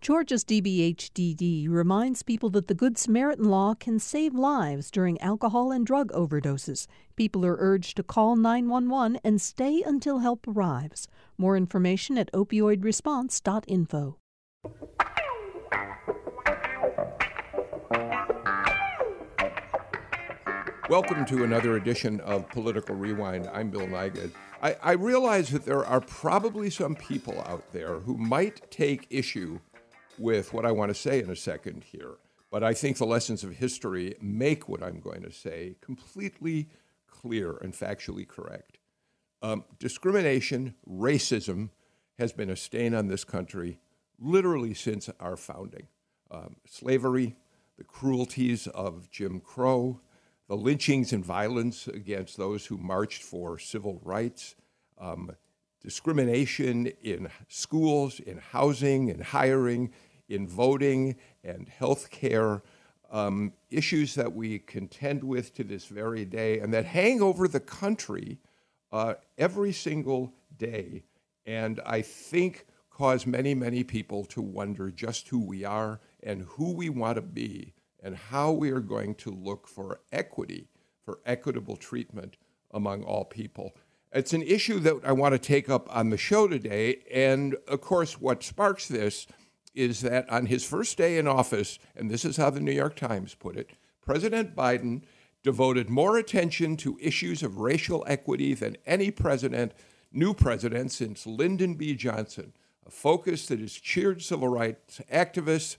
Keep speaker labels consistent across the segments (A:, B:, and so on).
A: Georgia's DBHDD reminds people that the Good Samaritan Law can save lives during alcohol and drug overdoses. People are urged to call 911 and stay until help arrives. More information at opioidresponse.info.
B: Welcome to another edition of Political Rewind. I'm Bill Nigut. I, I realize that there are probably some people out there who might take issue with what I want to say in a second here. But I think the lessons of history make what I'm going to say completely clear and factually correct. Um, discrimination, racism has been a stain on this country literally since our founding. Um, slavery, the cruelties of Jim Crow, the lynchings and violence against those who marched for civil rights, um, discrimination in schools, in housing, in hiring, in voting and health care, um, issues that we contend with to this very day and that hang over the country uh, every single day. And I think cause many, many people to wonder just who we are and who we want to be and how we are going to look for equity, for equitable treatment among all people. It's an issue that I want to take up on the show today. And of course, what sparks this is that on his first day in office, and this is how the New York Times put it, President Biden devoted more attention to issues of racial equity than any president, new president since Lyndon B. Johnson, a focus that has cheered civil rights activists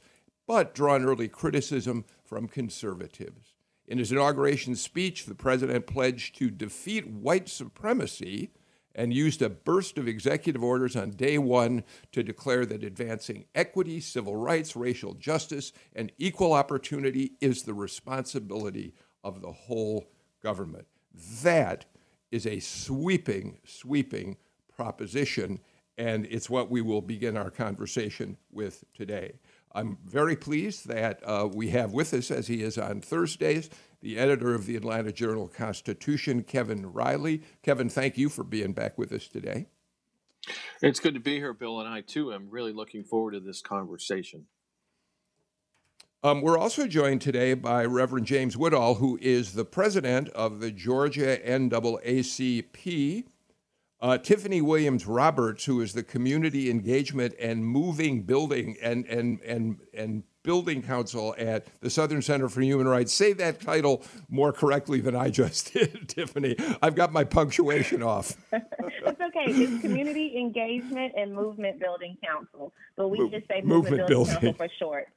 B: but drawn early criticism from conservatives. In his inauguration speech, the president pledged to defeat white supremacy and used a burst of executive orders on day one to declare that advancing equity, civil rights, racial justice, and equal opportunity is the responsibility of the whole government. That is a sweeping, sweeping proposition, and it's what we will begin our conversation with today. I'm very pleased that uh, we have with us, as he is on Thursdays, the editor of the Atlanta Journal Constitution, Kevin Riley. Kevin, thank you for being back with us today.
C: It's good to be here, Bill, and I too am really looking forward to this conversation.
B: Um, we're also joined today by Reverend James Woodall, who is the president of the Georgia NAACP. Uh, Tiffany Williams Roberts, who is the community engagement and moving building and and and and building council at the Southern Center for Human Rights. Say that title more correctly than I just did, Tiffany. I've got my punctuation off.
D: it's okay. It's Community Engagement and Movement Building Counsel, but we Mo- just say
B: Movement, Movement Building,
D: Council for short.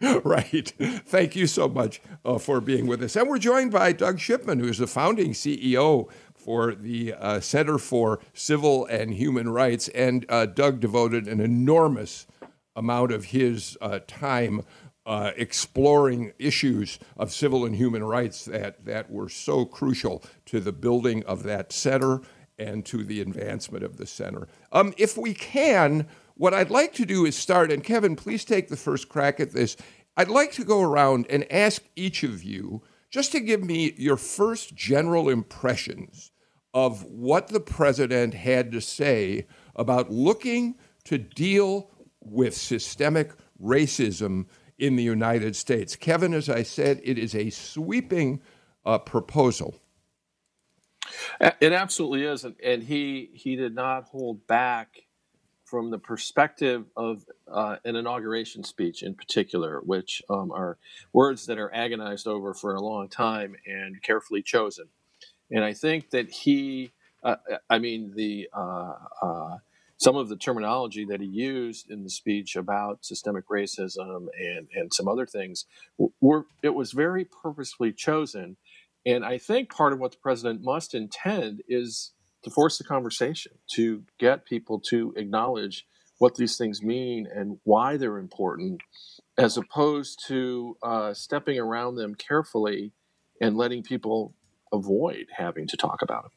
B: Right. Thank you so much uh, for being with us. And we're joined by Doug Shipman, who is the founding CEO for the uh, Center for Civil and Human Rights. And uh, Doug devoted an enormous amount of his uh, time uh, exploring issues of civil and human rights that, that were so crucial to the building of that center and to the advancement of the center. Um, if we can, what I'd like to do is start, and Kevin, please take the first crack at this. I'd like to go around and ask each of you just to give me your first general impressions of what the president had to say about looking to deal with systemic racism in the United States. Kevin, as I said, it is a sweeping uh, proposal.
C: It absolutely is, and, and, he he did not hold back from the perspective of uh, an inauguration speech, in particular, which um, are words that are agonized over for a long time and carefully chosen. And I think that he, uh, I mean, the uh, uh some of the terminology that he used in the speech about systemic racism and, and some other things were it was very purposefully chosen. And i think part of what the president must intend is to force the conversation to get people to acknowledge what these things mean and why they're important as opposed to uh, stepping around them carefully and letting people avoid having to talk about them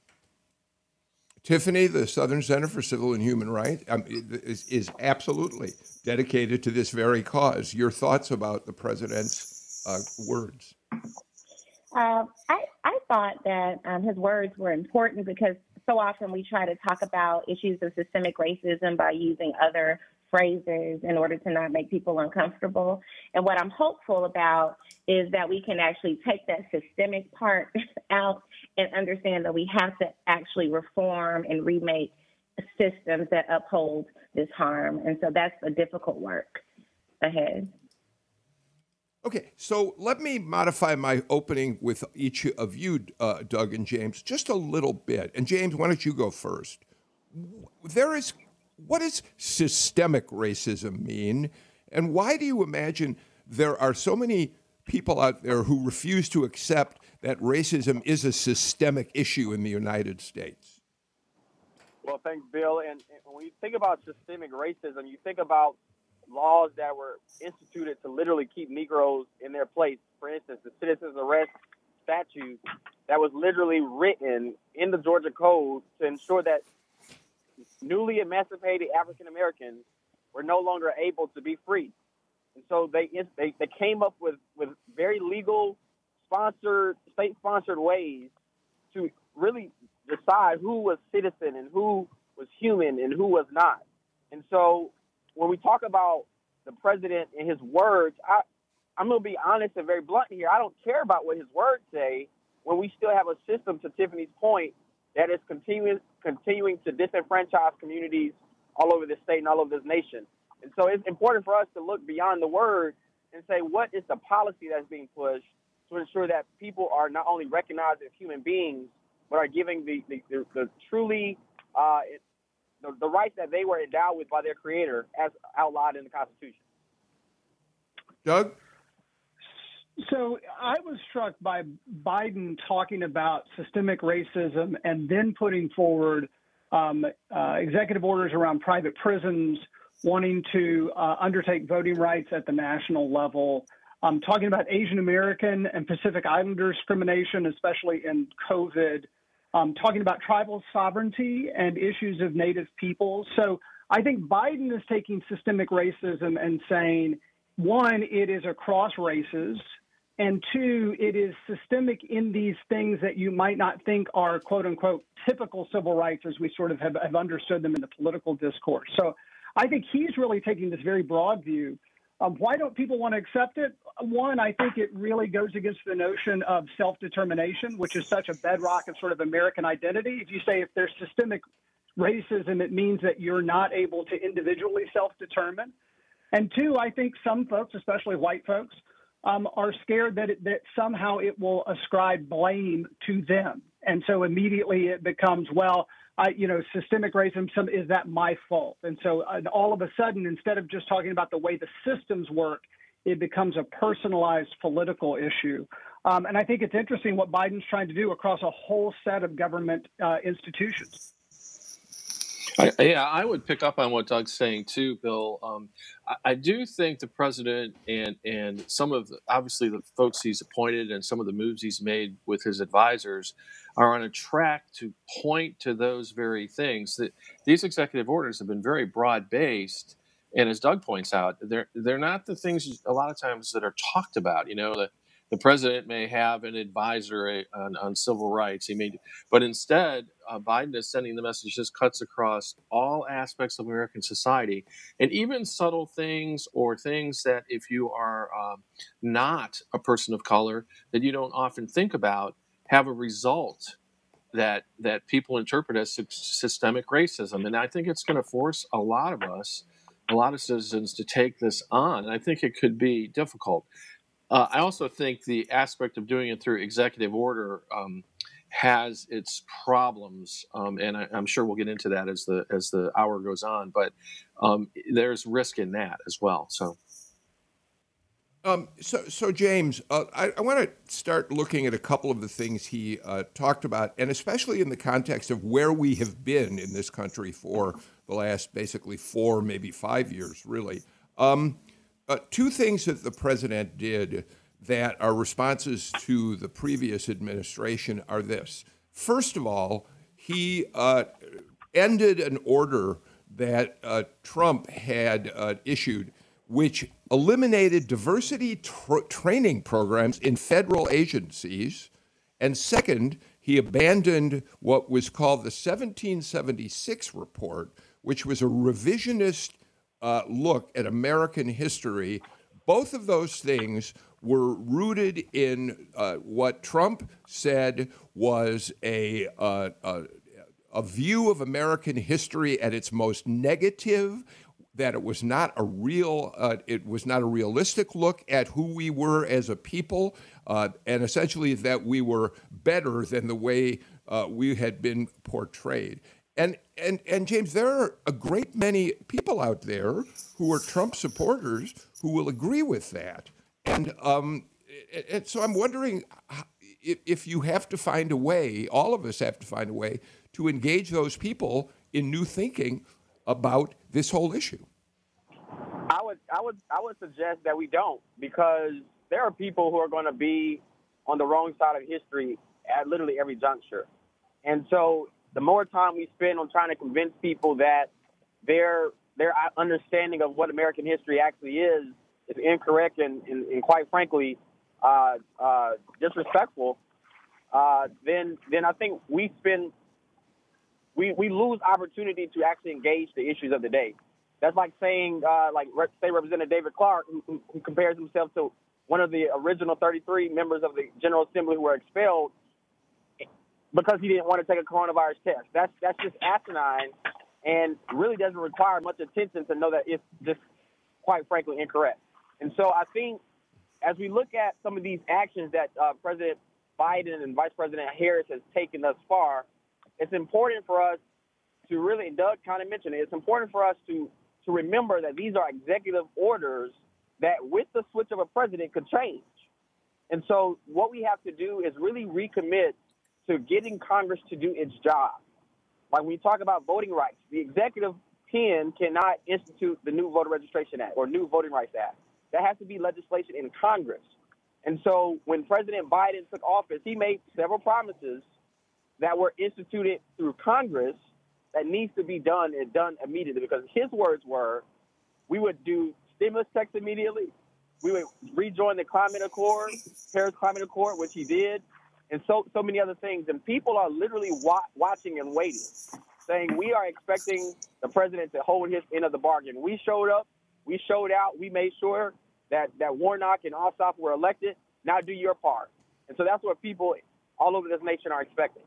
B: Tiffany, the Southern Center for Civil and Human Rights, um, is, is, absolutely dedicated to this very cause. Your thoughts about the president's uh, words?
D: Uh, I, I thought that um, his words were important because so often we try to talk about issues of systemic racism by using other phrases in order to not make people uncomfortable. And what I'm hopeful about is that we can actually take that systemic part out and understand that we have to actually reform and remake systems that uphold this harm. And so that's a difficult work ahead.
B: Okay, so let me modify my opening with each of you, uh, Doug and James, just a little bit. And James, why don't you go first? There is, what does systemic racism mean? And why do you imagine there are so many people out there who refuse to accept that racism is a systemic issue in the United States?
E: Well, thanks, Bill. And, when you think about systemic racism, you think about laws that were instituted to literally keep Negroes in their place. For instance, the citizens arrest statute that was literally written in the Georgia Code to ensure that newly emancipated African Americans were no longer able to be free. And so they, they, they came up with, with very legal, sponsored, state sponsored ways to really decide who was citizen and who was human and who was not. And so when we talk about the president and his words, I, I'm going to be honest and very blunt here. I don't care about what his words say when we still have a system, to Tiffany's point, that is continuing continuing to disenfranchise communities all over the state and all over this nation. And so it's important for us to look beyond the word and say what is the policy that's being pushed to ensure that people are not only recognized as human beings, but are giving the, the, the, the truly uh, the, the rights that they were endowed with by their creator as outlined in the Constitution.
B: Doug?
F: So I was struck by Biden talking about systemic racism and then putting forward um, uh, executive orders around private prisons, wanting to uh, undertake voting rights at the national level, um, talking about Asian American and Pacific Islander discrimination, especially in COVID, talking about tribal sovereignty and issues of Native peoples. So I think Biden is taking systemic racism and saying, one, it is across races. And two, it is systemic in these things that you might not think are quote unquote typical civil rights as we sort of have, have understood them in the political discourse. So I think he's really taking this very broad view. Um, why don't people want to accept it? One, I think it really goes against the notion of self determination, which is such a bedrock of sort of American identity. If you say if there's systemic racism, it means that you're not able to individually self determine. And two, I think some folks, especially white folks, um, are scared that it, that somehow it will ascribe blame to them, and so immediately it becomes well, I, you know, systemic racism some, is that my fault, and so and all of a sudden, instead of just talking about the way the systems work, it becomes a personalized political issue. Um, and I think it's interesting what Biden's trying to do across a whole set of government uh, institutions.
C: I, yeah, I would pick up on what Doug's saying too, Bill. Um, I, I, do think the president and and some of the, obviously the folks he's appointed and some of the moves he's made with his advisors are on a track to point to those very things. That these executive orders have been very broad based, and as Doug points out, they're they're not the things a lot of times that are talked about. You know, the the president may have an advisor on, on civil rights. He may, but instead, uh, Biden is sending the message just cuts across all aspects of American society, and even subtle things or things that if you are um, not a person of color that you don't often think about have a result that that people interpret as systemic racism. And I think it's going to force a lot of us, a lot of citizens, to take this on. And I think it could be difficult. Uh, I also think the aspect of doing it through executive order um, has its problems, um, and I, am sure we'll get into that as the as the hour goes on. But um, there's risk in that as well. So.
B: Um, so, so James, uh, I, I want to start looking at a couple of the things he uh, talked about, and especially in the context of where we have been in this country for the last basically four, maybe five years, really. Um, uh, two things that the president did that are responses to the previous administration are this. First of all, he uh, ended an order that uh, Trump had uh, issued, which eliminated diversity tr- training programs in federal agencies. And second, he abandoned what was called the 1776 report, which was a revisionist uh, look at American history, both of those things were rooted in uh, what Trump said was a, uh, a, a view of American history at its most negative. That it was not a real, uh, it was not a realistic look at who we were as a people, uh, and essentially that we were better than the way uh, we had been portrayed. And and and James, there are a great many people out there who are Trump supporters who will agree with that. And um, and so I'm wondering if, if you have to find a way, all of us have to find a way to engage those people in new thinking about this whole issue.
E: I would I would I would suggest that we don't because there are people who are going to be on the wrong side of history at literally every juncture. And so the more time we spend on trying to convince people that their their understanding of what American history actually is is incorrect and, and, and quite frankly uh, uh, disrespectful, uh, then then I think we spend we, we lose opportunity to actually engage the issues of the day. That's like saying uh, like State Representative David Clark, who, who compares himself to one of the original 33 members of the General Assembly who were expelled because he didn't want to take a coronavirus test. That's that's just asinine, and really doesn't require much attention to know that it's just quite frankly incorrect. And so I think as we look at some of these actions that uh, President Biden and Vice President Harris has taken thus far, it's important for us to really. Doug kind of mentioned it. It's important for us to to remember that these are executive orders that, with the switch of a president, could change. And so, what we have to do is really recommit to getting Congress to do its job. Like when you talk about voting rights, the executive pen cannot institute the new Voter Registration Act or new Voting Rights Act. That has to be legislation in Congress. And so when President Biden took office, he made several promises that were instituted through Congress that needs to be done and done immediately because his words were we would do stimulus checks immediately. We would rejoin the climate accord, Paris Climate Accord, which he did and so so many other things. And people are literally wa- watching and waiting, saying we are expecting the president to hold his end of the bargain. We showed up, we showed out, we made sure that that Warnock and Ossoff were elected. Now do your part. And so that's what people all over this nation are expecting.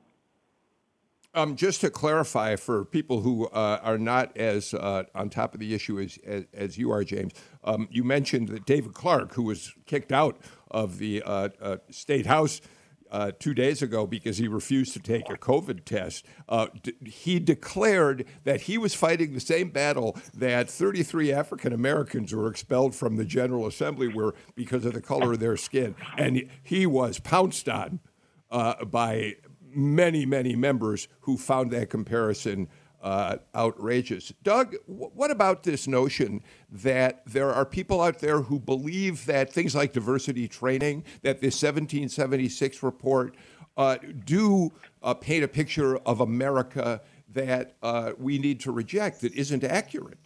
B: Um, just to clarify for people who uh, are not as uh, on top of the issue as, as, as you are, James, um, you mentioned that David Clark, who was kicked out of the uh, uh state house uh, two days ago because he refused to take a COVID test. Uh, d- he declared that he was fighting the same battle that 33 African Americans were expelled from the General Assembly were because of the color of their skin, and he was pounced on uh, by many, many members who found that comparison uh, outrageous. Doug, w- what about this notion that there are people out there who believe that things like diversity training, that this 1776 report, uh, do uh, paint a picture of America that uh, we need to reject that isn't accurate?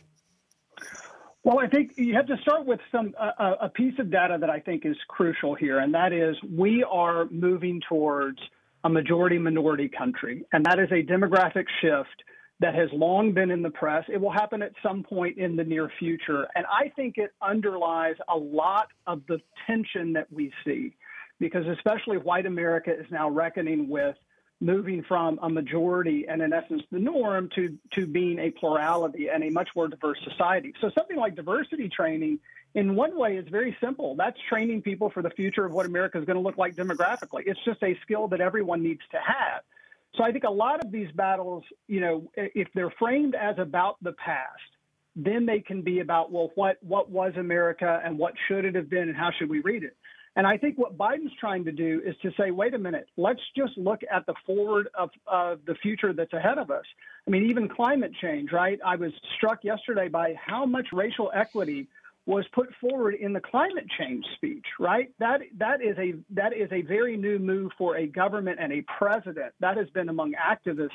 F: Well, I think you have to start with some uh, a piece of data that I think is crucial here, and that is we are moving towards a majority minority country, and that is a demographic shift that has long been in the press. It will happen at some point in the near future. And I think it underlies a lot of the tension that we see, because especially white America is now reckoning with moving from a majority and in essence the norm to to being a plurality and a much more diverse society. So something like diversity training in one way is very simple. That's training people for the future of what America is going to look like demographically. It's just a skill that everyone needs to have. So I think a lot of these battles, you know, if they're framed as about the past, then they can be about well, what what was America and what should it have been and how should we read it. And I think what Biden's trying to do is to say, wait a minute, let's just look at the forward of, of the future that's ahead of us. I mean, even climate change, right? I was struck yesterday by how much racial equity was put forward in the climate change speech, right? That that is a that is a very new move for a government and a president. That has been among activists,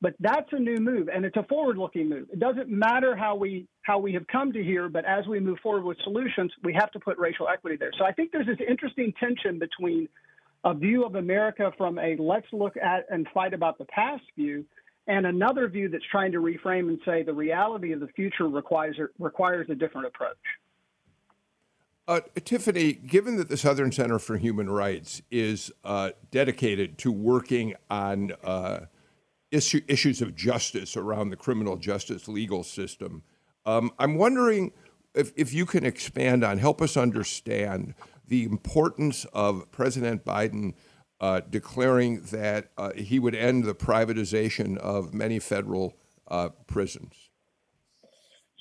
F: but that's a new move and it's a forward-looking move. It doesn't matter how we how we have come to here, but as we move forward with solutions, we have to put racial equity there. So I think there's this interesting tension between a view of America from a let's look at and fight about the past view and another view that's trying to reframe and say the reality of the future requires requires a different approach.
B: Uh, Tiffany, given that the Southern Center for Human Rights is uh, dedicated to working on uh, issue, issues of justice around the criminal justice legal system, um, I'm wondering if, if you can expand on, help us understand the importance of President Biden uh, declaring that uh, he would end the privatization of many federal uh, prisons.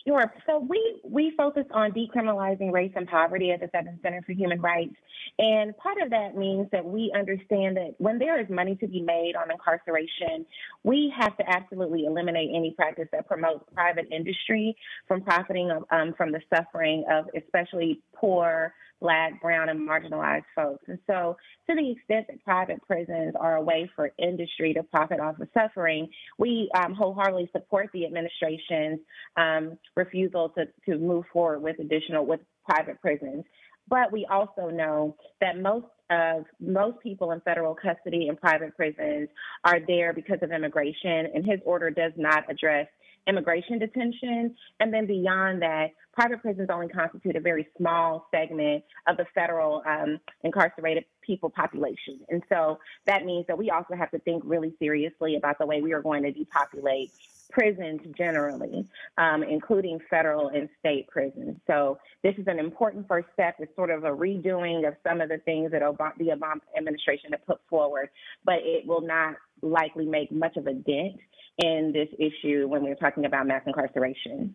D: Sure. So we we focus on decriminalizing race and poverty at the Southern Center for Human Rights, and part of that means that we understand that when there is money to be made on incarceration, we have to absolutely eliminate any practice that promotes private industry from profiting um, from the suffering of especially poor Black, Brown, and marginalized folks. And so, to the extent that private prisons are a way for industry to profit off of suffering, we um, wholeheartedly support the administration's um, refusal to, to move forward with additional with private prisons. But we also know that most of most people in federal custody and private prisons are there because of immigration, and his order does not address immigration detention. And then beyond that, private prisons only constitute a very small segment of the federal um, incarcerated people population. And so that means that we also have to think really seriously about the way we are going to depopulate prisons generally, um, including federal and state prisons. So this is an important first step. It's sort of a redoing of some of the things that Obama, the Obama administration had put forward, but it will not likely make much of a dent in this issue when we're talking about mass incarceration.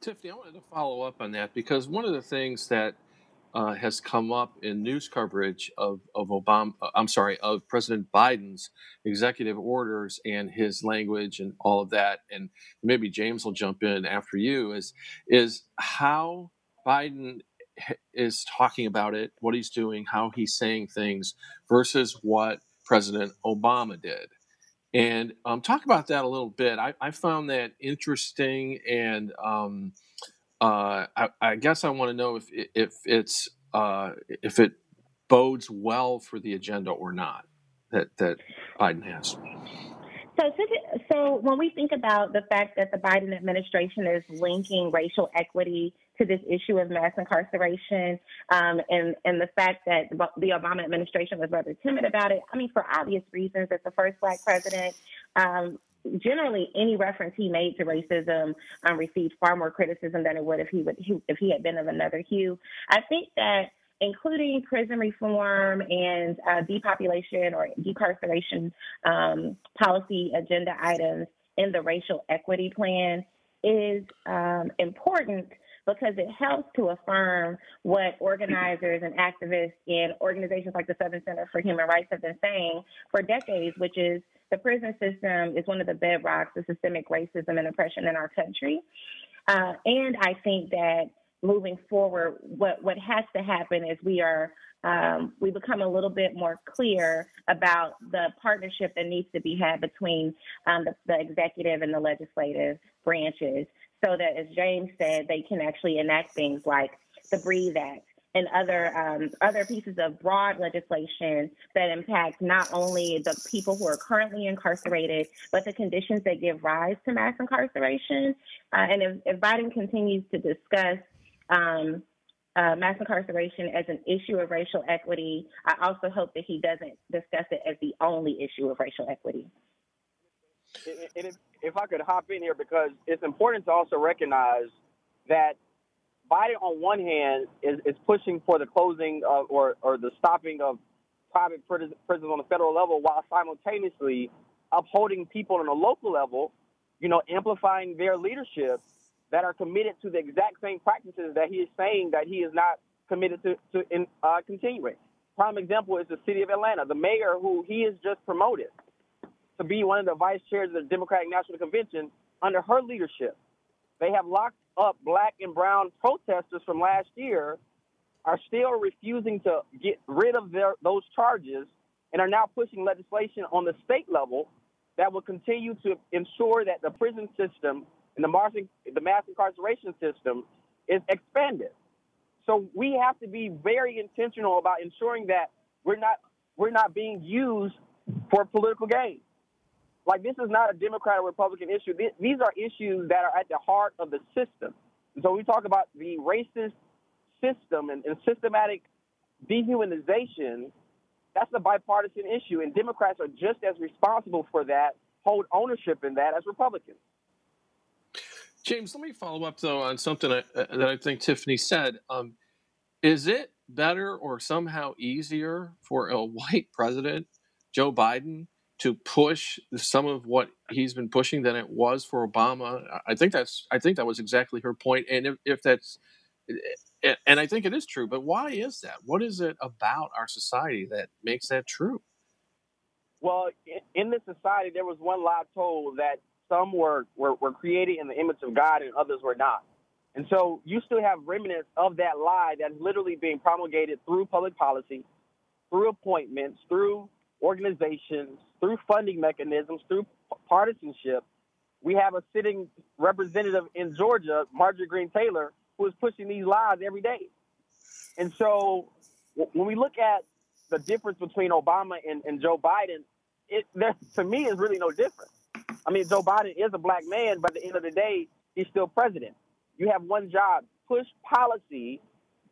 C: Tiffany, I wanted to follow up on that because one of the things that uh, has come up in news coverage of, of Obama, uh, I'm sorry, of President Biden's executive orders and his language and all of that, and maybe James will jump in after you, is is how Biden is talking about it, what he's doing, how he's saying things versus what President Obama did. And um, talk about that a little bit. I, I found that interesting, and um, uh, I, I, guess I want to know if if it's uh, if it bodes well for the agenda or not that that Biden has.
D: So, so when we think about the fact that the Biden administration is linking racial equity to this issue of mass incarceration, um, and and the fact that the Obama administration was rather timid about it, I mean, for obvious reasons, as the first Black president. Um, generally, any reference he made to racism um, received far more criticism than it would if he would if he had been of another hue. I think that including prison reform and uh, depopulation or decarceration um, policy agenda items in the racial equity plan is um, important because it helps to affirm what organizers and activists in organizations like the Southern Center for Human Rights have been saying for decades, which is the prison system is one of the bedrocks of systemic racism and oppression in our country. Uh, and I think that moving forward, what, what has to happen is we are um, we become a little bit more clear about the partnership that needs to be had between um, the, the, executive and the legislative branches, so that, as James said, they can actually enact things like the Breathe Act and other um, other pieces of broad legislation that impact not only the people who are currently incarcerated, but the conditions that give rise to mass incarceration. Uh, and if, if Biden continues to discuss um, uh, mass incarceration as an issue of racial equity. I also hope that he doesn't discuss it as the only issue of racial equity.
E: And if, if I could hop in here, because it's important to also recognize that Biden, on one hand, is, is pushing for the closing of, or, or the stopping of private prisons on the federal level while simultaneously upholding people on a local level, you know, amplifying their leadership that are committed to the exact same practices that he is saying that he is not committed to, to in, uh, continuing. Prime example is the city of Atlanta. The mayor, who he has just promoted to be one of the vice chairs of the Democratic National Convention, under her leadership, they have locked up black and brown protesters from last year, are still refusing to get rid of their, those charges, and are now pushing legislation on the state level that will continue to ensure that the prison system and the mass, the mass incarceration system is expanded. So we have to be very intentional about ensuring that we're not we're not being used for political gain. Like this is not a Democrat or Republican issue. These are issues that are at the heart of the system. So we talk about the racist system and, and systematic dehumanization. That's a bipartisan issue, and Democrats are just as responsible for that, hold ownership in that as Republicans.
C: James, let me follow up though on something I, uh, that I think Tiffany said. Um, is it better or somehow easier for a white president, Joe Biden, to push some of what he's been pushing than it was for Obama? I think that's I think that was exactly her point. And if, if that's eh, eh, and I think it is true, but why is that? What is it about our society that makes that true?
E: Well, in this society, there was one lie told that some were, were, were created in the image of God and others were not. And so you still have remnants of that lie that's literally being promulgated through public policy, through appointments, through organizations, through funding mechanisms, through partisanship. We have a sitting representative in Georgia, Marjorie Greene Taylor, who is pushing these lies every day. And so when we look at the difference between Obama and, and Joe Biden, it there, to me is really no difference. I mean, Joe Biden is a black man, but at the end of the day, he's still president. You have one job: push policy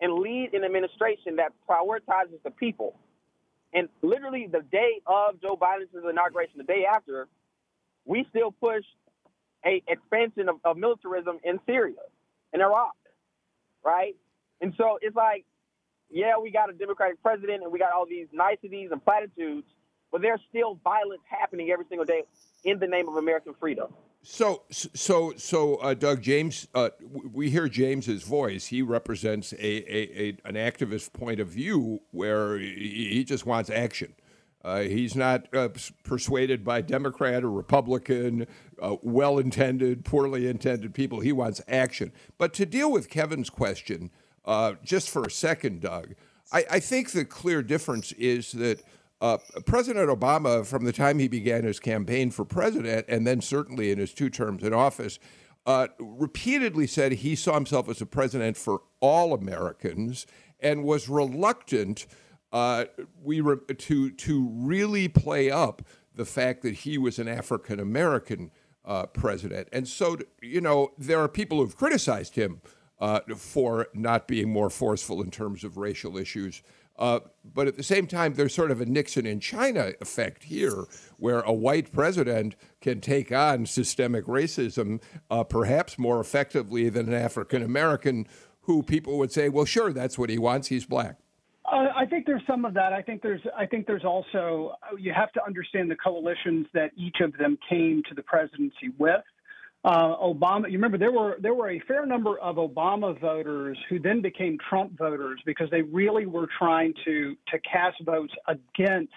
E: and lead an administration that prioritizes the people. And literally, the day of Joe Biden's inauguration, the day after, we still push a expansion of, of militarism in Syria, in Iraq, right? And so it's like, yeah, we got a Democratic president and we got all these niceties and platitudes, but there's still violence happening every single day in the name of American freedom.
B: So, so, so, uh, Doug James, uh, we hear James's voice. He represents a, a, a, an activist point of view where he just wants action. Uh, he's not uh, persuaded by Democrat or Republican, uh, well intended, poorly intended people. He wants action. But to deal with Kevin's question, uh, just for a second, Doug, I, I think the clear difference is that uh, President Obama, from the time he began his campaign for president, and then certainly in his two terms in office, uh, repeatedly said he saw himself as a president for all Americans and was reluctant uh, we re- to to really play up the fact that he was an African American uh, president. And so, you know, there are people who've criticized him uh, for not being more forceful in terms of racial issues. Uh, but at the same time, there's sort of a Nixon in China effect here, where a white president can take on systemic racism uh, perhaps more effectively than an African American who people would say, well, sure, that's what he wants. He's black.
F: Uh, I think there's some of that. I think there's I think there's also you have to understand the coalitions that each of them came to the presidency with. Uh, Obama, you remember there were there were a fair number of Obama voters who then became Trump voters because they really were trying to to cast votes against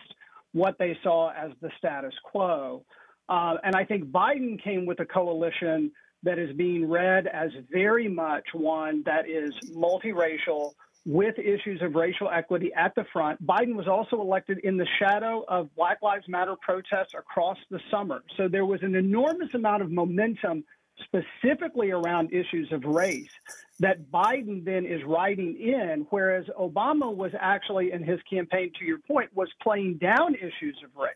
F: what they saw as the status quo. Uh, and I think Biden came with a coalition that is being read as very much one that is multiracial, with issues of racial equity at the front. Biden was also elected in the shadow of Black Lives Matter protests across the summer. So there was an enormous amount of momentum specifically around issues of race that Biden then is riding in, whereas Obama was actually, in his campaign, to your point, was playing down issues of race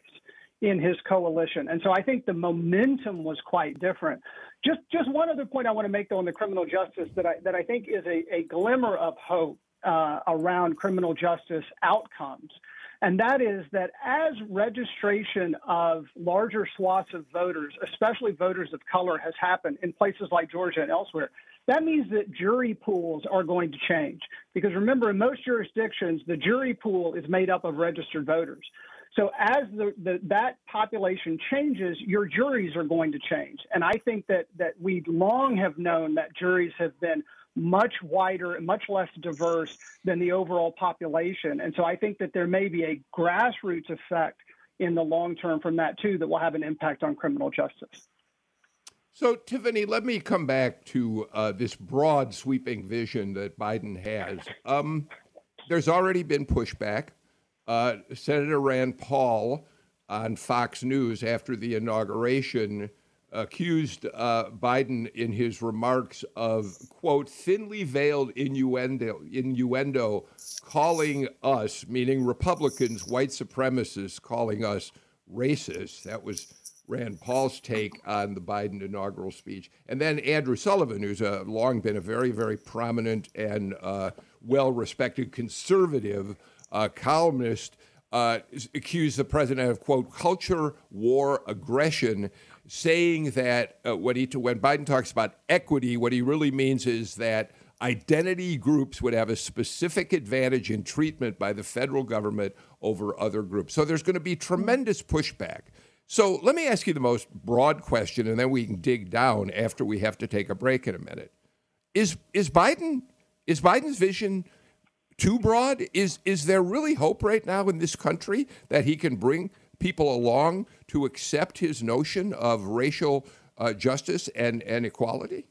F: in his coalition. And so I think the momentum was quite different. Just just one other point I want to make though on the criminal justice that I that I think is a, a glimmer of hope uh, around criminal justice outcomes. And that is that as registration of larger swaths of voters, especially voters of color, has happened in places like Georgia and elsewhere, that means that jury pools are going to change. Because remember, in most jurisdictions, the jury pool is made up of registered voters. So as the, the, that population changes, your juries are going to change. And I think that, that we long have known that juries have been much wider and much less diverse than the overall population. And so I think that there may be a grassroots effect in the long term from that too that will have an impact on criminal justice.
B: So, Tiffany, let me come back to uh, this broad, sweeping vision that Biden has. Um, there's already been pushback. Uh, Senator Rand Paul on Fox News after the inauguration accused uh, Biden in his remarks of, quote, thinly veiled innuendo, innuendo calling us, meaning Republicans, white supremacists, calling us racist. That was Rand Paul's take on the Biden inaugural speech, and then Andrew Sullivan, who's a, long been a very, very prominent and uh, well-respected conservative uh, columnist, uh, accused the president of quote culture war aggression, saying that uh, when he when Biden talks about equity, what he really means is that identity groups would have a specific advantage in treatment by the federal government over other groups. So there's going to be tremendous pushback. So let me ask you the most broad question, and then we can dig down after we have to take a break in a minute. Is is Biden is Biden's vision too broad? Is is there really hope right now in this country that he can bring people along to accept his notion of racial uh, justice and, and equality?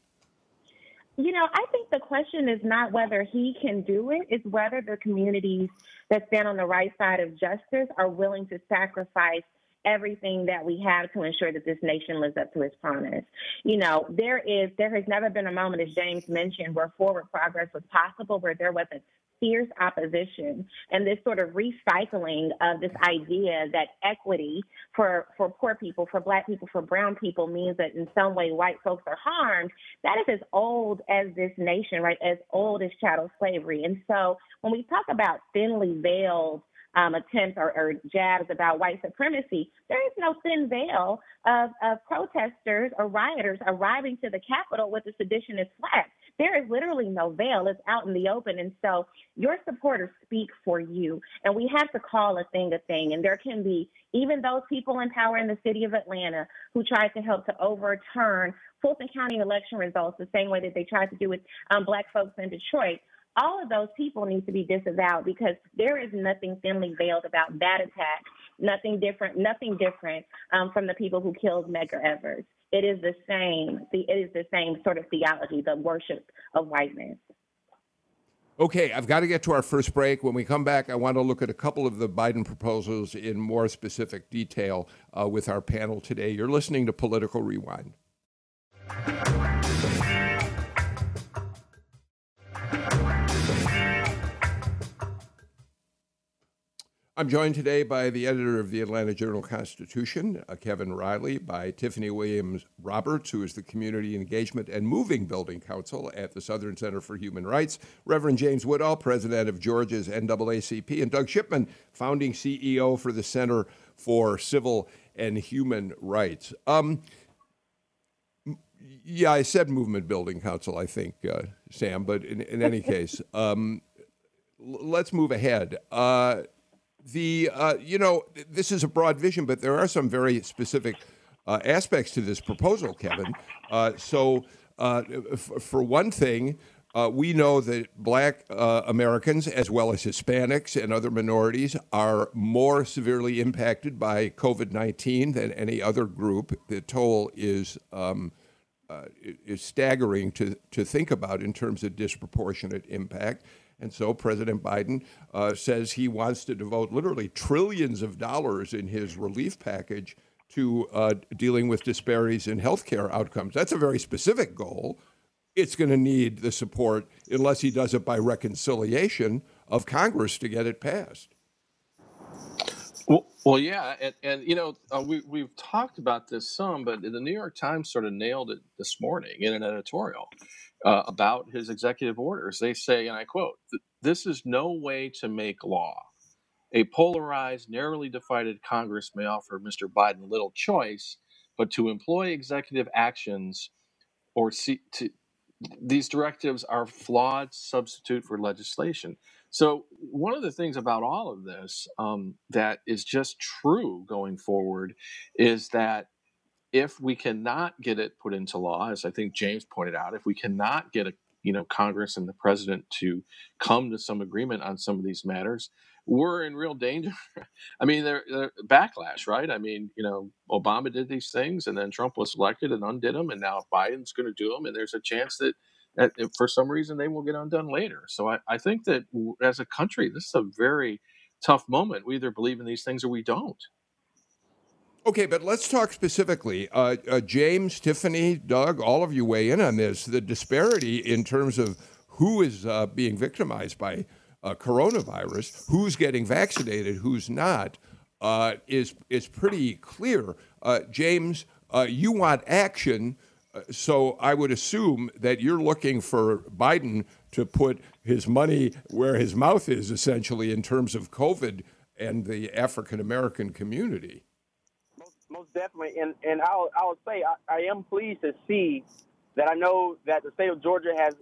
D: You know, I think the question is not whether he can do it, it's whether the communities that stand on the right side of justice are willing to sacrifice everything that we have to ensure that this nation lives up to its promise. You know, there is there has never been a moment, as James mentioned, where forward progress was possible, where there wasn't fierce opposition and this sort of recycling of this idea that equity for for poor people, for black people, for brown people means that in some way white folks are harmed. That is as old as this nation, right? As old as chattel slavery. And so when we talk about thinly veiled um, attempts or, or, jabs about white supremacy, there is no thin veil of, of protesters or rioters arriving to the Capitol with the seditionist flag. There is literally no veil. It's out in the open. And so your supporters speak for you. And we have to call a thing a thing. And there can be even those people in power in the city of Atlanta who tried to help to overturn Fulton County election results the same way that they tried to do with um, black folks in Detroit all of those people need to be disavowed because there is nothing thinly veiled about that attack. Nothing different. Nothing different um, from the people who killed Medgar Evers. It is the same. It is the same sort of theology, the worship of whiteness.
B: Okay, I've got to get to our first break. When we come back, I want to look at a couple of the Biden proposals in more specific detail uh, with our panel today. You're listening to Political Rewind. I'm joined today by the editor of the Atlanta Journal Constitution, uh, Kevin Riley, by Tiffany Williams Roberts, who is the Community Engagement and Moving Building Counsel at the Southern Center for Human Rights, Reverend James Woodall, president of Georgia's NAACP, and Doug Shipman, founding CEO for the Center for Civil and Human Rights. Um, yeah, I said Movement Building Counsel, I think, uh, Sam, but in, in any case, um, l- let's move ahead. Uh, the uh, you know this is a broad vision, but there are some very specific uh, aspects to this proposal, Kevin. Uh, so, uh, f- for one thing, uh, we know that Black uh, Americans, as well as Hispanics and other minorities, are more severely impacted by COVID nineteen than any other group. The toll is. Um, is staggering to, to think about in terms of disproportionate impact. And so President Biden uh, says he wants to devote literally trillions of dollars in his relief package to uh, dealing with disparities in healthcare outcomes. That's a very specific goal. It's going to need the support, unless he does it by reconciliation, of Congress to get it passed.
C: Well, well yeah, and, and you know uh, we we've talked about this some, but the New York Times sort of nailed it this morning in an editorial uh, about his executive orders. They say, and I quote, This is no way to make law. A polarized, narrowly divided Congress may offer Mr. Biden little choice, but to employ executive actions or see, to, these directives are flawed substitute for legislation. So, one of the things about all of this um, that is just true going forward is that if we cannot get it put into law, as I think James pointed out, if we cannot get a you know Congress and the president to come to some agreement on some of these matters, we're in real danger. I mean, they're, they're, backlash, right? I mean, you know, Obama did these things, and then Trump was elected and undid them, and now Biden's going to do them, and there's a chance that, for some reason they will get undone later. So I, I think that as a country, this is a very tough moment. We either believe in these things or we don't.
B: Okay, but let's talk specifically. Uh, uh, James, Tiffany, Doug, all of you weigh in on this. The disparity in terms of who is uh, being victimized by uh, coronavirus, who's getting vaccinated, who's not, uh, is is pretty clear. Uh, James, you want action. So I would assume that you're looking for Biden to put his money where his mouth is, essentially, in terms of COVID and the African American community.
E: Most, most, definitely, and and I'll I'll say I, I, am pleased to see that I know that the state of Georgia has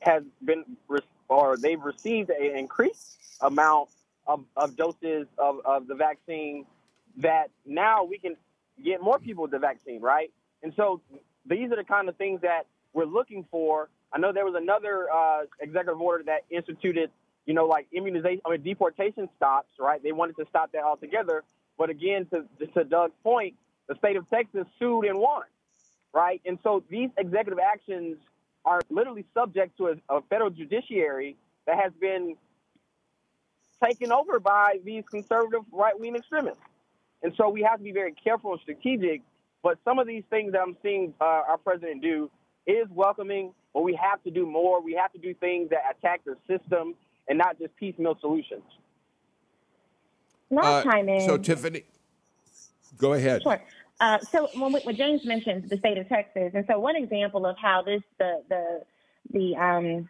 E: has been or they've received an increased amount of, of doses of, of the vaccine. That now we can get more people the vaccine, right? And so these are the kind of things that we're looking for. I know there was another uh, executive order that instituted, you know, like immunization, I mean, deportation stops, right? They wanted to stop that altogether. But again, to, to Doug's point, the state of Texas sued and won, right? And so these executive actions are literally subject to a, a federal judiciary that has been taken over by these conservative right wing extremists. And so we have to be very careful and strategic but some of these things that I'm seeing uh, our president do is welcoming, but we have to do more. We have to do things that attack the system and not just piecemeal solutions.
D: Not uh, chime in.
B: So, Tiffany, go ahead.
D: Sure. Uh, so, when, when, James mentioned the state of Texas, and so one example of how this the the the um,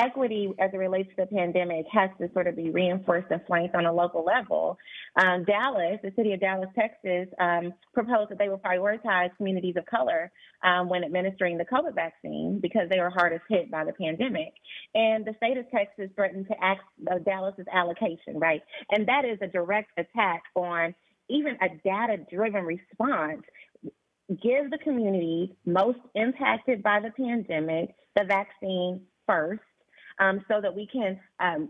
D: equity as it relates to the pandemic has to sort of be reinforced and flanked on a local level. Um, Dallas, the city of Dallas, Texas, um, proposed that they will prioritize communities of color um, when administering the COVID vaccine because they were hardest hit by the pandemic. And the state of Texas threatened to ask uh, Dallas's allocation, right? And that is a direct attack on even a data driven response give the communities most impacted by the pandemic the vaccine first um, so that we can um,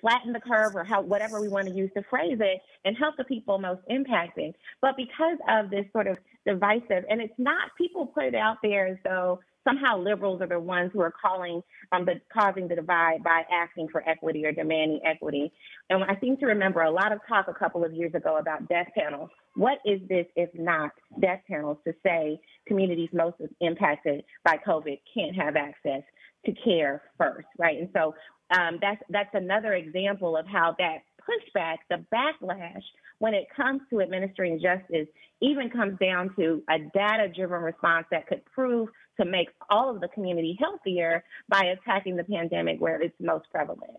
D: flatten the curve or whatever we want to use to phrase it and help the people most impacted. But because of this sort of divisive, and it's not people put it out there as though somehow liberals are the ones who are calling um, the causing the divide by asking for equity or demanding equity. And I seem to remember a lot of talk a couple of years ago about death panels. What is this if not death panels to say communities most impacted by COVID can't have access to care first, right? And so um, that's that's another example of how that pushback, the backlash, when it comes to administering justice, even comes down to a data-driven response that could prove to make all of the community healthier by attacking the pandemic where it's most prevalent.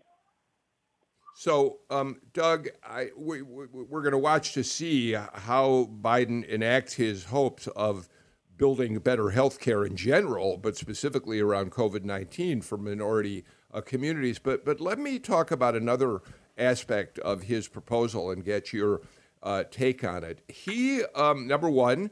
B: So, um, Doug, I, we, we, we're going to watch to see how Biden enacts his hopes of building better health care in general, but specifically around COVID 19 for minority uh, communities. But, but let me talk about another aspect of his proposal and get your uh, take on it. He, um, number one,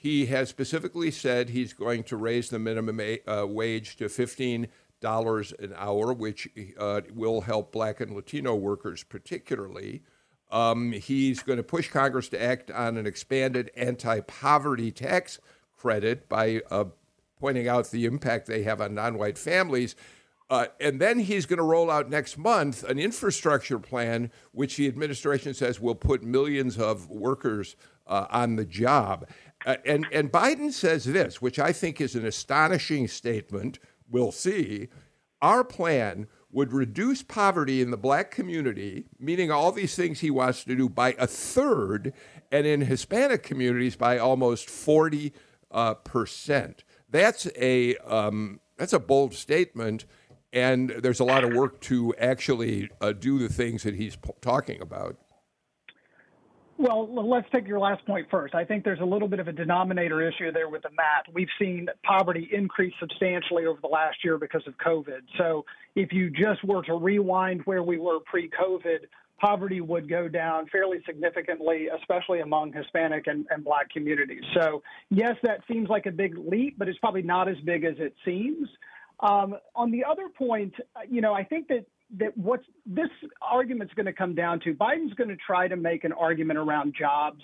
B: he has specifically said he's going to raise the minimum uh, wage to $15 an hour, which uh, will help black and Latino workers particularly. Um, he's going to push Congress to act on an expanded anti poverty tax credit by uh, pointing out the impact they have on non white families. Uh, and then he's going to roll out next month an infrastructure plan, which the administration says will put millions of workers uh, on the job. Uh, and, and Biden says this, which I think is an astonishing statement. We'll see. Our plan would reduce poverty in the black community, meaning all these things he wants to do, by a third, and in Hispanic communities by almost 40 uh, percent. That's a um, that's a bold statement, and there's a lot of work to actually uh, do the things that he's p- talking about.
F: Well, let's take your last point first. I think there's a little bit of a denominator issue there with the math. We've seen poverty increase substantially over the last year because of COVID. So if you just were to rewind where we were pre COVID, poverty would go down fairly significantly, especially among Hispanic and, and Black communities. So, yes, that seems like a big leap, but it's probably not as big as it seems. Um, on the other point, you know, I think that that what's this argument's going to come down to Biden's going to try to make an argument around jobs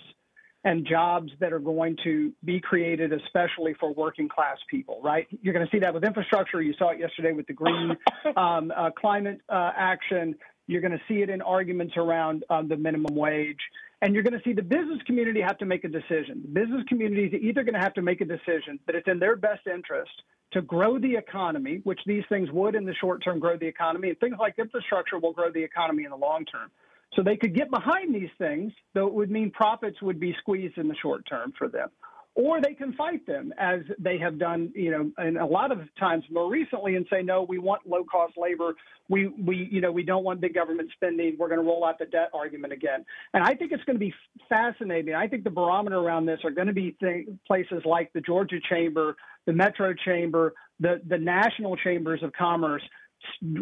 F: and jobs that are going to be created especially for working class people, right? You're going to see that with infrastructure. You saw it yesterday with the green um, uh, climate uh, action. You're going to see it in arguments around um, the minimum wage. And you're going to see the business community have to make a decision. The business community is either going to have to make a decision that it's in their best interest to grow the economy, which these things would in the short term grow the economy, and things like infrastructure will grow the economy in the long term. So they could get behind these things, though it would mean profits would be squeezed in the short term for them. Or they can fight them as they have done, you know, and a lot of times more recently and say, no, we want low cost labor. We, we, you know, we don't want big government spending. We're going to roll out the debt argument again. And I think it's going to be fascinating. I think the barometer around this are going to be th- places like the Georgia Chamber, the Metro Chamber, the, the national chambers of commerce,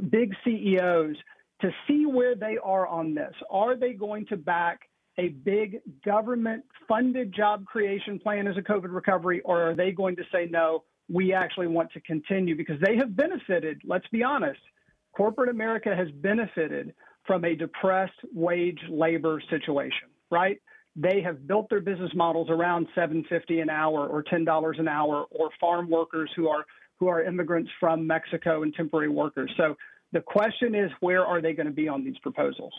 F: big CEOs to see where they are on this. Are they going to back a big government funded job creation plan as a COVID recovery, or are they going to say, no, we actually want to continue? Because they have benefited, let's be honest, corporate America has benefited from a depressed wage labor situation, right? They have built their business models around 750 an hour or $10 an hour or farm workers who are who are immigrants from Mexico and temporary workers. So the question is, where are they going to be on these proposals?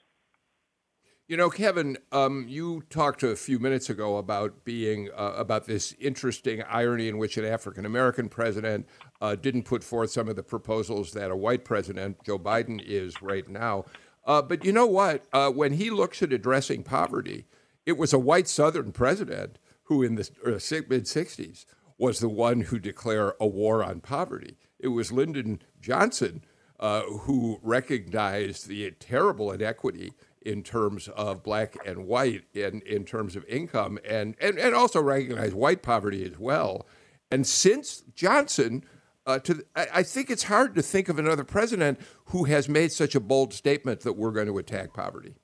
B: You know, Kevin, um, you talked a few minutes ago about being uh, about this interesting irony in which an African American president uh, didn't put forth some of the proposals that a white president, Joe Biden, is right now. Uh, but you know what? Uh, when he looks at addressing poverty, it was a white Southern president who, in the uh, mid '60s, was the one who declared a war on poverty. It was Lyndon Johnson uh, who recognized the terrible inequity in terms of black and white in, in terms of income and, and, and also recognize white poverty as well. And since Johnson, uh, to, I, I think it's hard to think of another president who has made such a bold statement that we're going to attack poverty.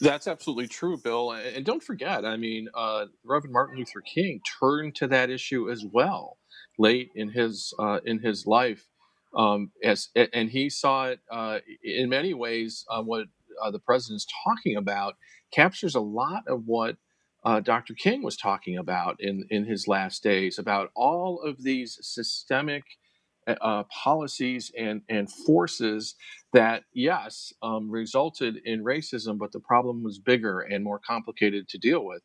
C: That's absolutely true, Bill. And don't forget, I mean, uh, Reverend Martin Luther King turned to that issue as well late in his uh, in his life, um, as and he saw it uh, in many ways. Uh, what uh, the president's talking about captures a lot of what uh, Dr. King was talking about in in his last days about all of these systemic uh, policies and, and forces that, yes, um, resulted in racism, but the problem was bigger and more complicated to deal with.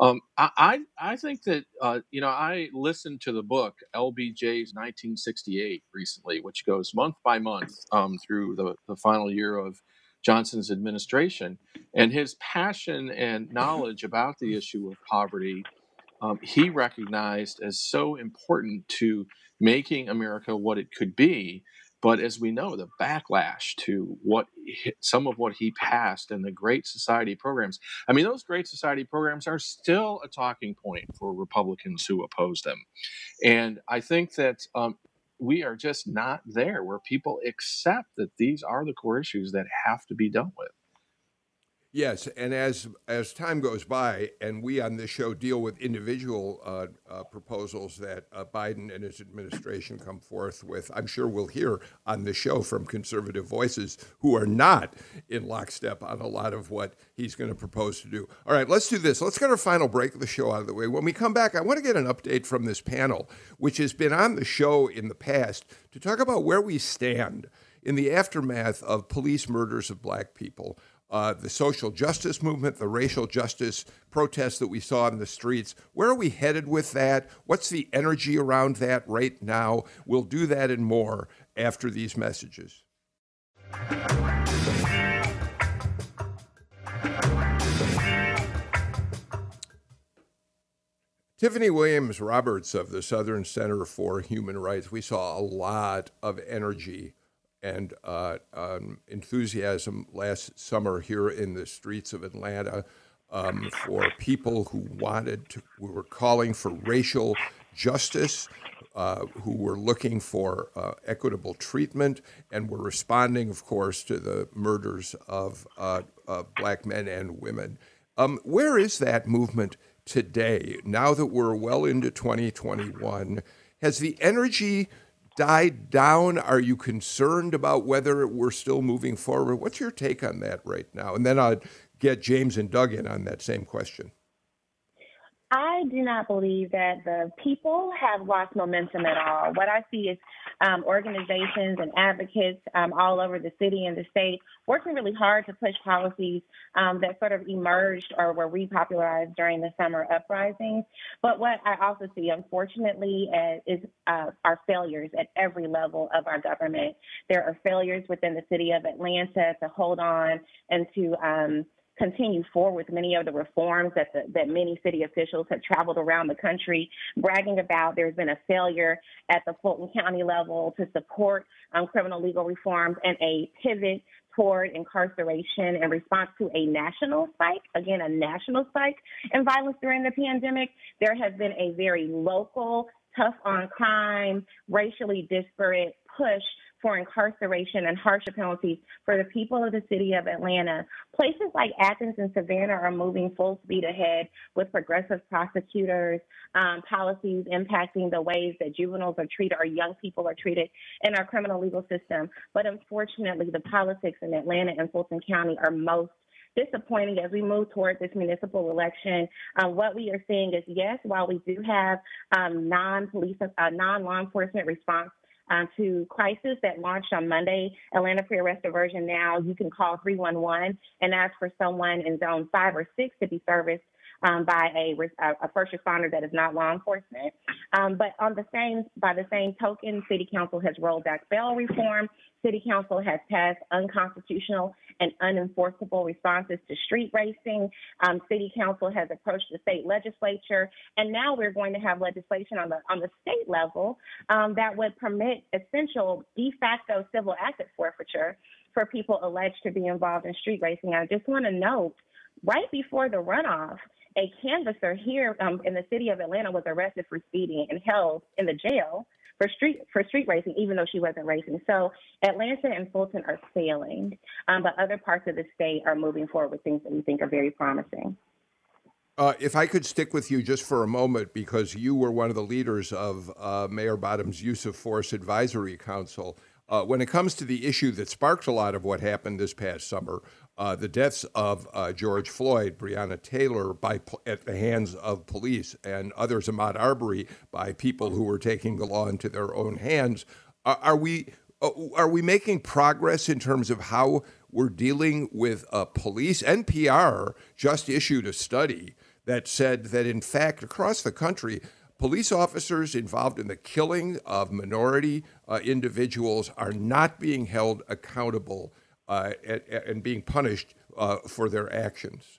C: Um, I, I think that, uh, you know, I listened to the book LBJ's 1968 recently, which goes month by month um, through the, the final year of Johnson's administration. And his passion and knowledge about the issue of poverty, um, he recognized as so important to making America what it could be. But as we know, the backlash to what some of what he passed and the Great Society programs, I mean, those Great Society programs are still a talking point for Republicans who oppose them. And I think that um, we are just not there where people accept that these are the core issues that have to be dealt with.
B: Yes, and as as time goes by, and we on this show deal with individual uh, uh, proposals that uh, Biden and his administration come forth with, I'm sure we'll hear on the show from conservative voices who are not in lockstep on a lot of what he's going to propose to do. All right, let's do this. Let's get our final break of the show out of the way. When we come back, I want to get an update from this panel, which has been on the show in the past, to talk about where we stand in the aftermath of police murders of black people uh, the social justice movement, the racial justice protests that we saw in the streets. Where are we headed with that? What's the energy around that right now? We'll do that and more after these messages. Tiffany Williams Roberts of the Southern Center for Human Rights, we saw a lot of energy and uh, um, enthusiasm last summer here in the streets of Atlanta um, for people who wanted to, who were calling for racial justice, uh, who were looking for uh, equitable treatment, and were responding, of course, to the murders of uh, black men and women. Um, where is that movement today? Now that we're well into 2021, has the energy died down? Are you concerned about whether we're still moving forward? What's your take on that right now? And then I'll get James and Doug in on that same question.
D: I do not believe that the people have lost momentum at all. What I see is um, organizations and advocates um, all over the city and the state working really hard to push policies um, that sort of emerged or were repopularized during the summer uprisings. But what I also see, unfortunately, uh, is uh, our failures at every level of our government. There are failures within the city of Atlanta to hold on and to um, continue forward with many of the reforms that the, that many city officials have traveled around the country bragging about. There's been a failure at the Fulton County level to support um, criminal legal reforms and a pivot toward incarceration in response to a national spike, again, a national spike in violence during the pandemic. There has been a very local, tough on crime, racially disparate push for incarceration and harsher penalties for the people of the city of Atlanta. Places like Athens and Savannah are moving full speed ahead with progressive prosecutors, um, policies impacting the ways that juveniles are treated or young people are treated in our criminal legal system. But unfortunately, the politics in Atlanta and Fulton County are most disappointing as we move toward this municipal election. Uh, what we are seeing is yes, while we do have um, non-police, uh, non-law enforcement response um, to crisis that launched on Monday, Atlanta Pre-Arrest Diversion Now. You can call 311 and ask for someone in zone five or six to be serviced um, by a, a, first responder that is not law enforcement. Um, but on the same, by the same token, City Council has rolled back bail reform. City Council has passed unconstitutional and unenforceable responses to street racing. Um, City Council has approached the state legislature, and now we're going to have legislation on the on the state level um, that would permit essential de facto civil asset forfeiture for people alleged to be involved in street racing. I just want to note, right before the runoff, a canvasser here um, in the city of Atlanta was arrested for speeding and held in the jail for street for street racing, even though she wasn't racing. So Atlanta and Fulton are failing, um, but other parts of the state are moving forward with things that we think are very promising.
B: Uh, if I could stick with you just for a moment, because you were one of the leaders of uh, Mayor Bottoms' Use of Force Advisory Council. Uh, when it comes to the issue that sparked a lot of what happened this past summer, uh, the deaths of uh, George Floyd, Breonna Taylor by at the hands of police, and others, Ahmaud Arbery, by people who were taking the law into their own hands. Are, are we uh, are we making progress in terms of how we're dealing with uh, police? NPR just issued a study that said that in fact across the country. Police officers involved in the killing of minority uh, individuals are not being held accountable uh, and, and, being punished uh, for their actions?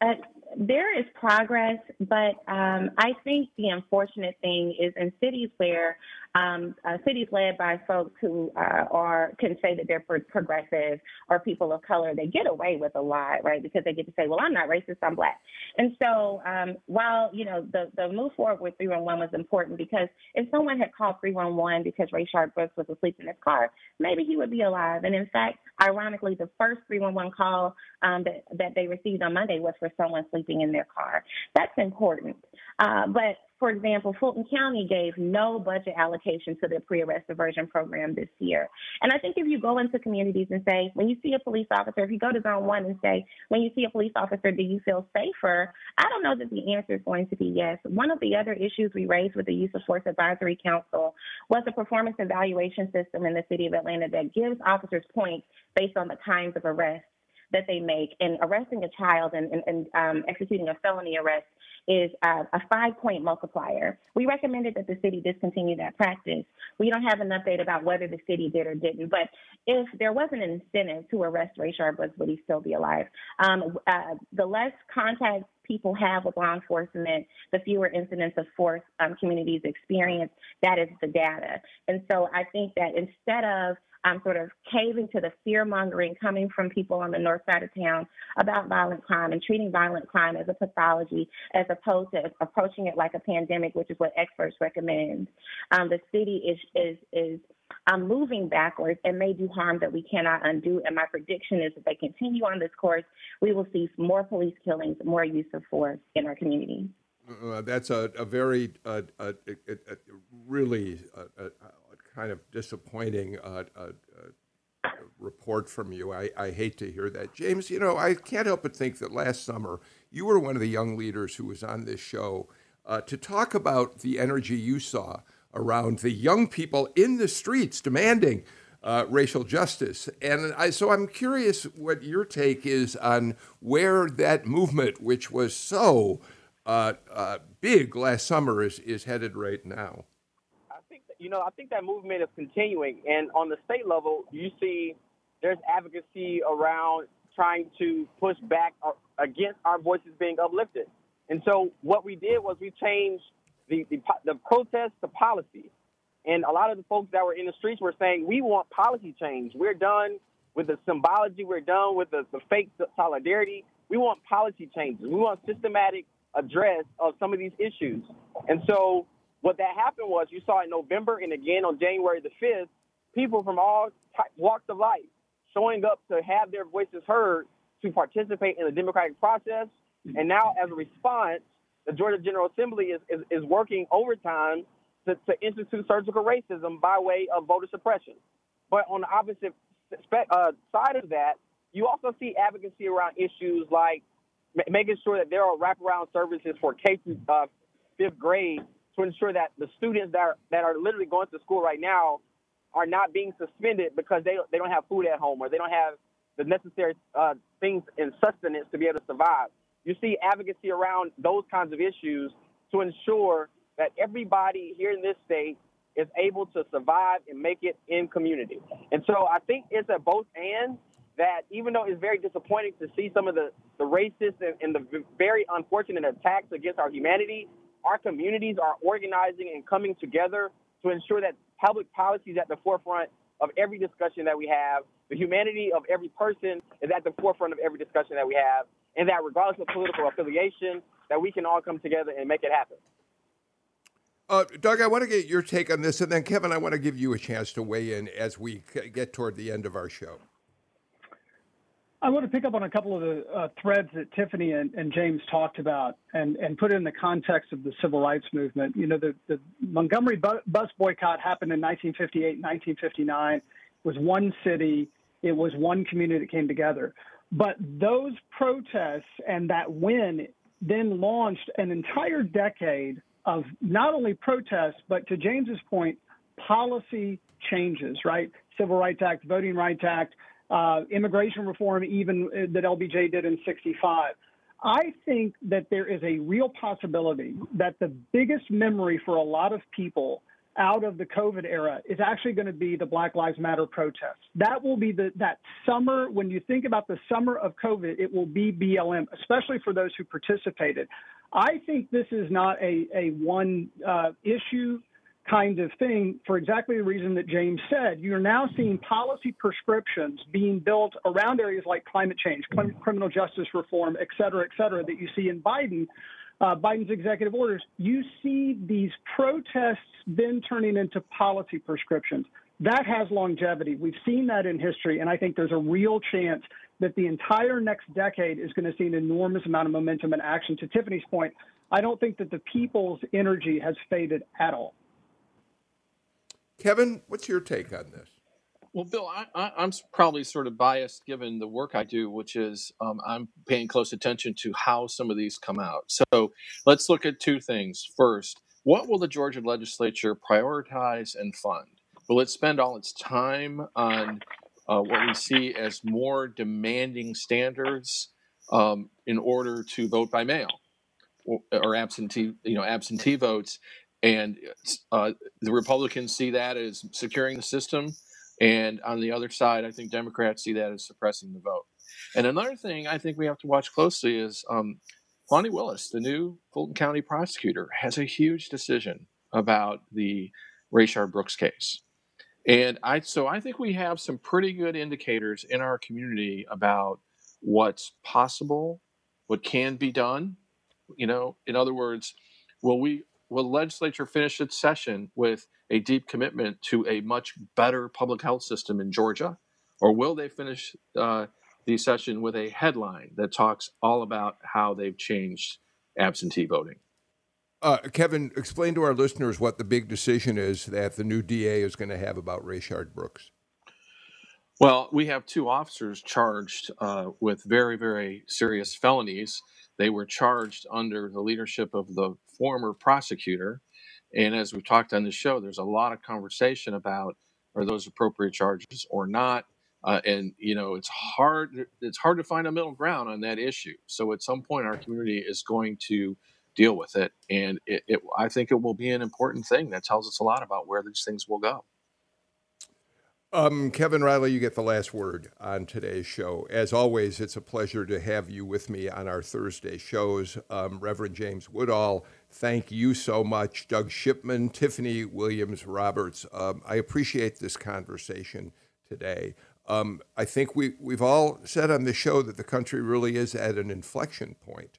D: Uh, there is progress, but um, I think the unfortunate thing is in cities where um, uh, cities led by folks who uh, are can say that they're progressive or people of color, they get away with a lot, right? Because they get to say, "Well, I'm not racist, I'm black." And so, um, while you know the the move forward with 311 was important because if someone had called 311 because Rayshard Brooks was asleep in his car, maybe he would be alive. And in fact, ironically, the first 311 call um, that that they received on Monday was for someone sleeping in their car. That's important. Uh, but for example, Fulton County gave no budget allocation to the pre-arrest diversion program this year. And I think if you go into communities and say, when you see a police officer, if you go to zone one and say, when you see a police officer, do you feel safer? I don't know that the answer is going to be yes. One of the other issues we raised with the Use of Force Advisory Council was a performance evaluation system in the city of Atlanta that gives officers points based on the kinds of arrests that they make. And arresting a child and, and, and um, executing a felony arrest is uh, a five point multiplier. We recommended that the city discontinue that practice. We don't have an update about whether the city did or didn't, but if there wasn't an incentive to arrest Ray Brooks, would he still be alive? Um, uh, the less contact people have with law enforcement, the fewer incidents of force um, communities experience. That is the data. And so I think that instead of um, sort of caving to the fear mongering coming from people on the north side of town about violent crime and treating violent crime as a pathology as opposed to approaching it like a pandemic, which is what experts recommend. Um, the city is is is um, moving backwards and may do harm that we cannot undo. And my prediction is if they continue on this course, we will see more police killings, more use of force in our community.
B: Uh, that's a, a very, uh, a, a, really uh, kind of disappointing uh, uh, uh, report from you. I, I hate to hear that. James, you know, I can't help but think that last summer you were one of the young leaders who was on this show uh, to talk about the energy you saw around the young people in the streets demanding uh, racial justice. And I, so I'm curious what your take is on where that movement, which was so uh, uh, big last summer, is, is headed right now.
E: You know I think that movement is continuing, and on the state level, you see there's advocacy around trying to push back uh, against our voices being uplifted. And so what we did was we changed the, the, the protest to policy. And a lot of the folks that were in the streets were saying, we want policy change. We're done with the symbology. We're done with the, the fake solidarity. We want policy changes. We want systematic address of some of these issues. And so what that happened was you saw in November and again on January the 5th, people from all walks of life showing up to have their voices heard to participate in the democratic process. And now as a response, the Georgia General Assembly is, is, is working overtime to, to institute surgical racism by way of voter suppression. But on the opposite uh, side of that, you also see advocacy around issues like m- making sure that there are wraparound services for K through uh, fifth grade to ensure that the students that are, that are literally going to school right now are not being suspended because they they don't have food at home or they don't have the necessary uh, things in sustenance to be able to survive. You see advocacy around those kinds of issues to ensure that everybody here in this state is able to survive and make it in community. And so I think it's a both and that even though it's very disappointing to see some of the, the racist and, and the very unfortunate attacks against our humanity, our communities are organizing and coming together to ensure that public policy is at the forefront of every discussion that we have. The humanity of every person is at the forefront of every discussion that we have, and that regardless of political affiliation, that we can all come together and make it happen.
B: Uh, Doug, I want to get your take on this, and then Kevin, I want to give you a chance to weigh in as we get toward the end of our show.
F: I want to pick up on a couple of the uh, threads that Tiffany and, and, James talked about and, and put it in the context of the civil rights movement. You know, the, the Montgomery bu- bus boycott happened in 1958, 1959. It was one city, it was one community that came together. But those protests and that win then launched an entire decade of not only protests, but to James's point, policy changes, right? Civil Rights Act, Voting Rights Act, uh, immigration reform, even uh, that LBJ did in 65. I think that there is a real possibility that the biggest memory for a lot of people out of the COVID era is actually going to be the Black Lives Matter protests. That will be the that summer when you think about the summer of COVID, it will be BLM, especially for those who participated. I think this is not a a one uh, issue kind of thing for exactly the reason that James said. You're now seeing policy prescriptions being built around areas like climate change, criminal justice reform, et cetera, et cetera, that you see in Biden. Uh, Biden's executive orders, you see these protests then turning into policy prescriptions. That has longevity. We've seen that in history, and I think there's a real chance that the entire next decade is going to see an enormous amount of momentum and action. To Tiffany's point, I don't think that the people's energy has faded at all.
B: Kevin, what's your take on this?
C: Well, Bill, I, am probably sort of biased given the work I do, which is um, I'm paying close attention to how some of these come out. So let's look at two things. First, what will the Georgia legislature prioritize and fund? Will it spend all its time on uh, what we see as more demanding standards um, in order to vote by mail or, or absentee, you know, absentee votes? And uh, the Republicans see that as securing the system. And on the other side, I think Democrats see that as suppressing the vote. And another thing I think we have to watch closely is um, Fani Willis, the new Fulton County prosecutor, has a huge decision about the Rayshard Brooks case. And I so I think we have some pretty good indicators in our community about what's possible, what can be done. You know, in other words, will we will the legislature finish its session with a deep commitment to a much better public health system in Georgia? Or will they finish uh, the session with a headline that talks all about how they've changed absentee voting?
B: Uh, Kevin, explain to our listeners what the big decision is that the new DA is going to have about Rayshard Brooks.
C: Well, we have two officers charged uh, with very, very serious felonies. They were charged under the leadership of the former prosecutor, And as we've talked on the show, there's a lot of conversation about are those appropriate charges or not. Uh, and you know it's hard it's hard to find a middle ground on that issue. So at some point our community is going to deal with it. And it, it, i think it will be an important thing that tells us a lot about where these things will go
B: um, Kevin Riley, you get the last word on today's show. As always, it's a pleasure to have you with me on our Thursday shows. Um, Reverend James Woodall, thank you so much. Doug Shipman, Tiffany Williams Roberts, um, I appreciate this conversation today. Um, I think we, we've all said on the show that the country really is at an inflection point.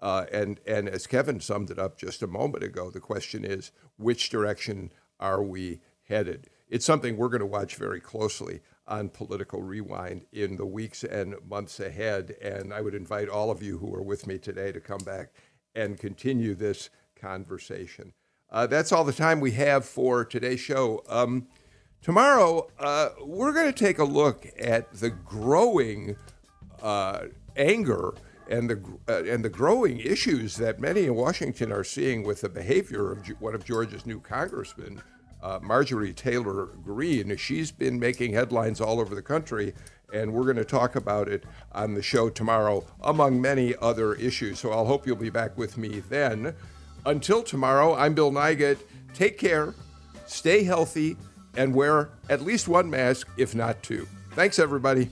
B: Uh, and, and as Kevin summed it up just a moment ago, the question is which direction are we headed? It's something we're going to watch very closely on Political Rewind in the weeks and months ahead. And I would invite all of you who are with me today to come back and continue this conversation. Uh, that's all the time we have for today's show. Um, Tomorrow, uh, we're going to take a look at the growing uh, anger and the uh, and the growing issues that many in Washington are seeing with the behavior of one of Georgia's new congressmen, uh, Marjorie Taylor Greene. She's been making headlines all over the country, and we're going to talk about it on the show tomorrow, among many other issues. So I'll hope you'll be back with me then. Until tomorrow, I'm Bill Nigut. Take care, stay healthy and wear at least one mask, if not two. Thanks, everybody.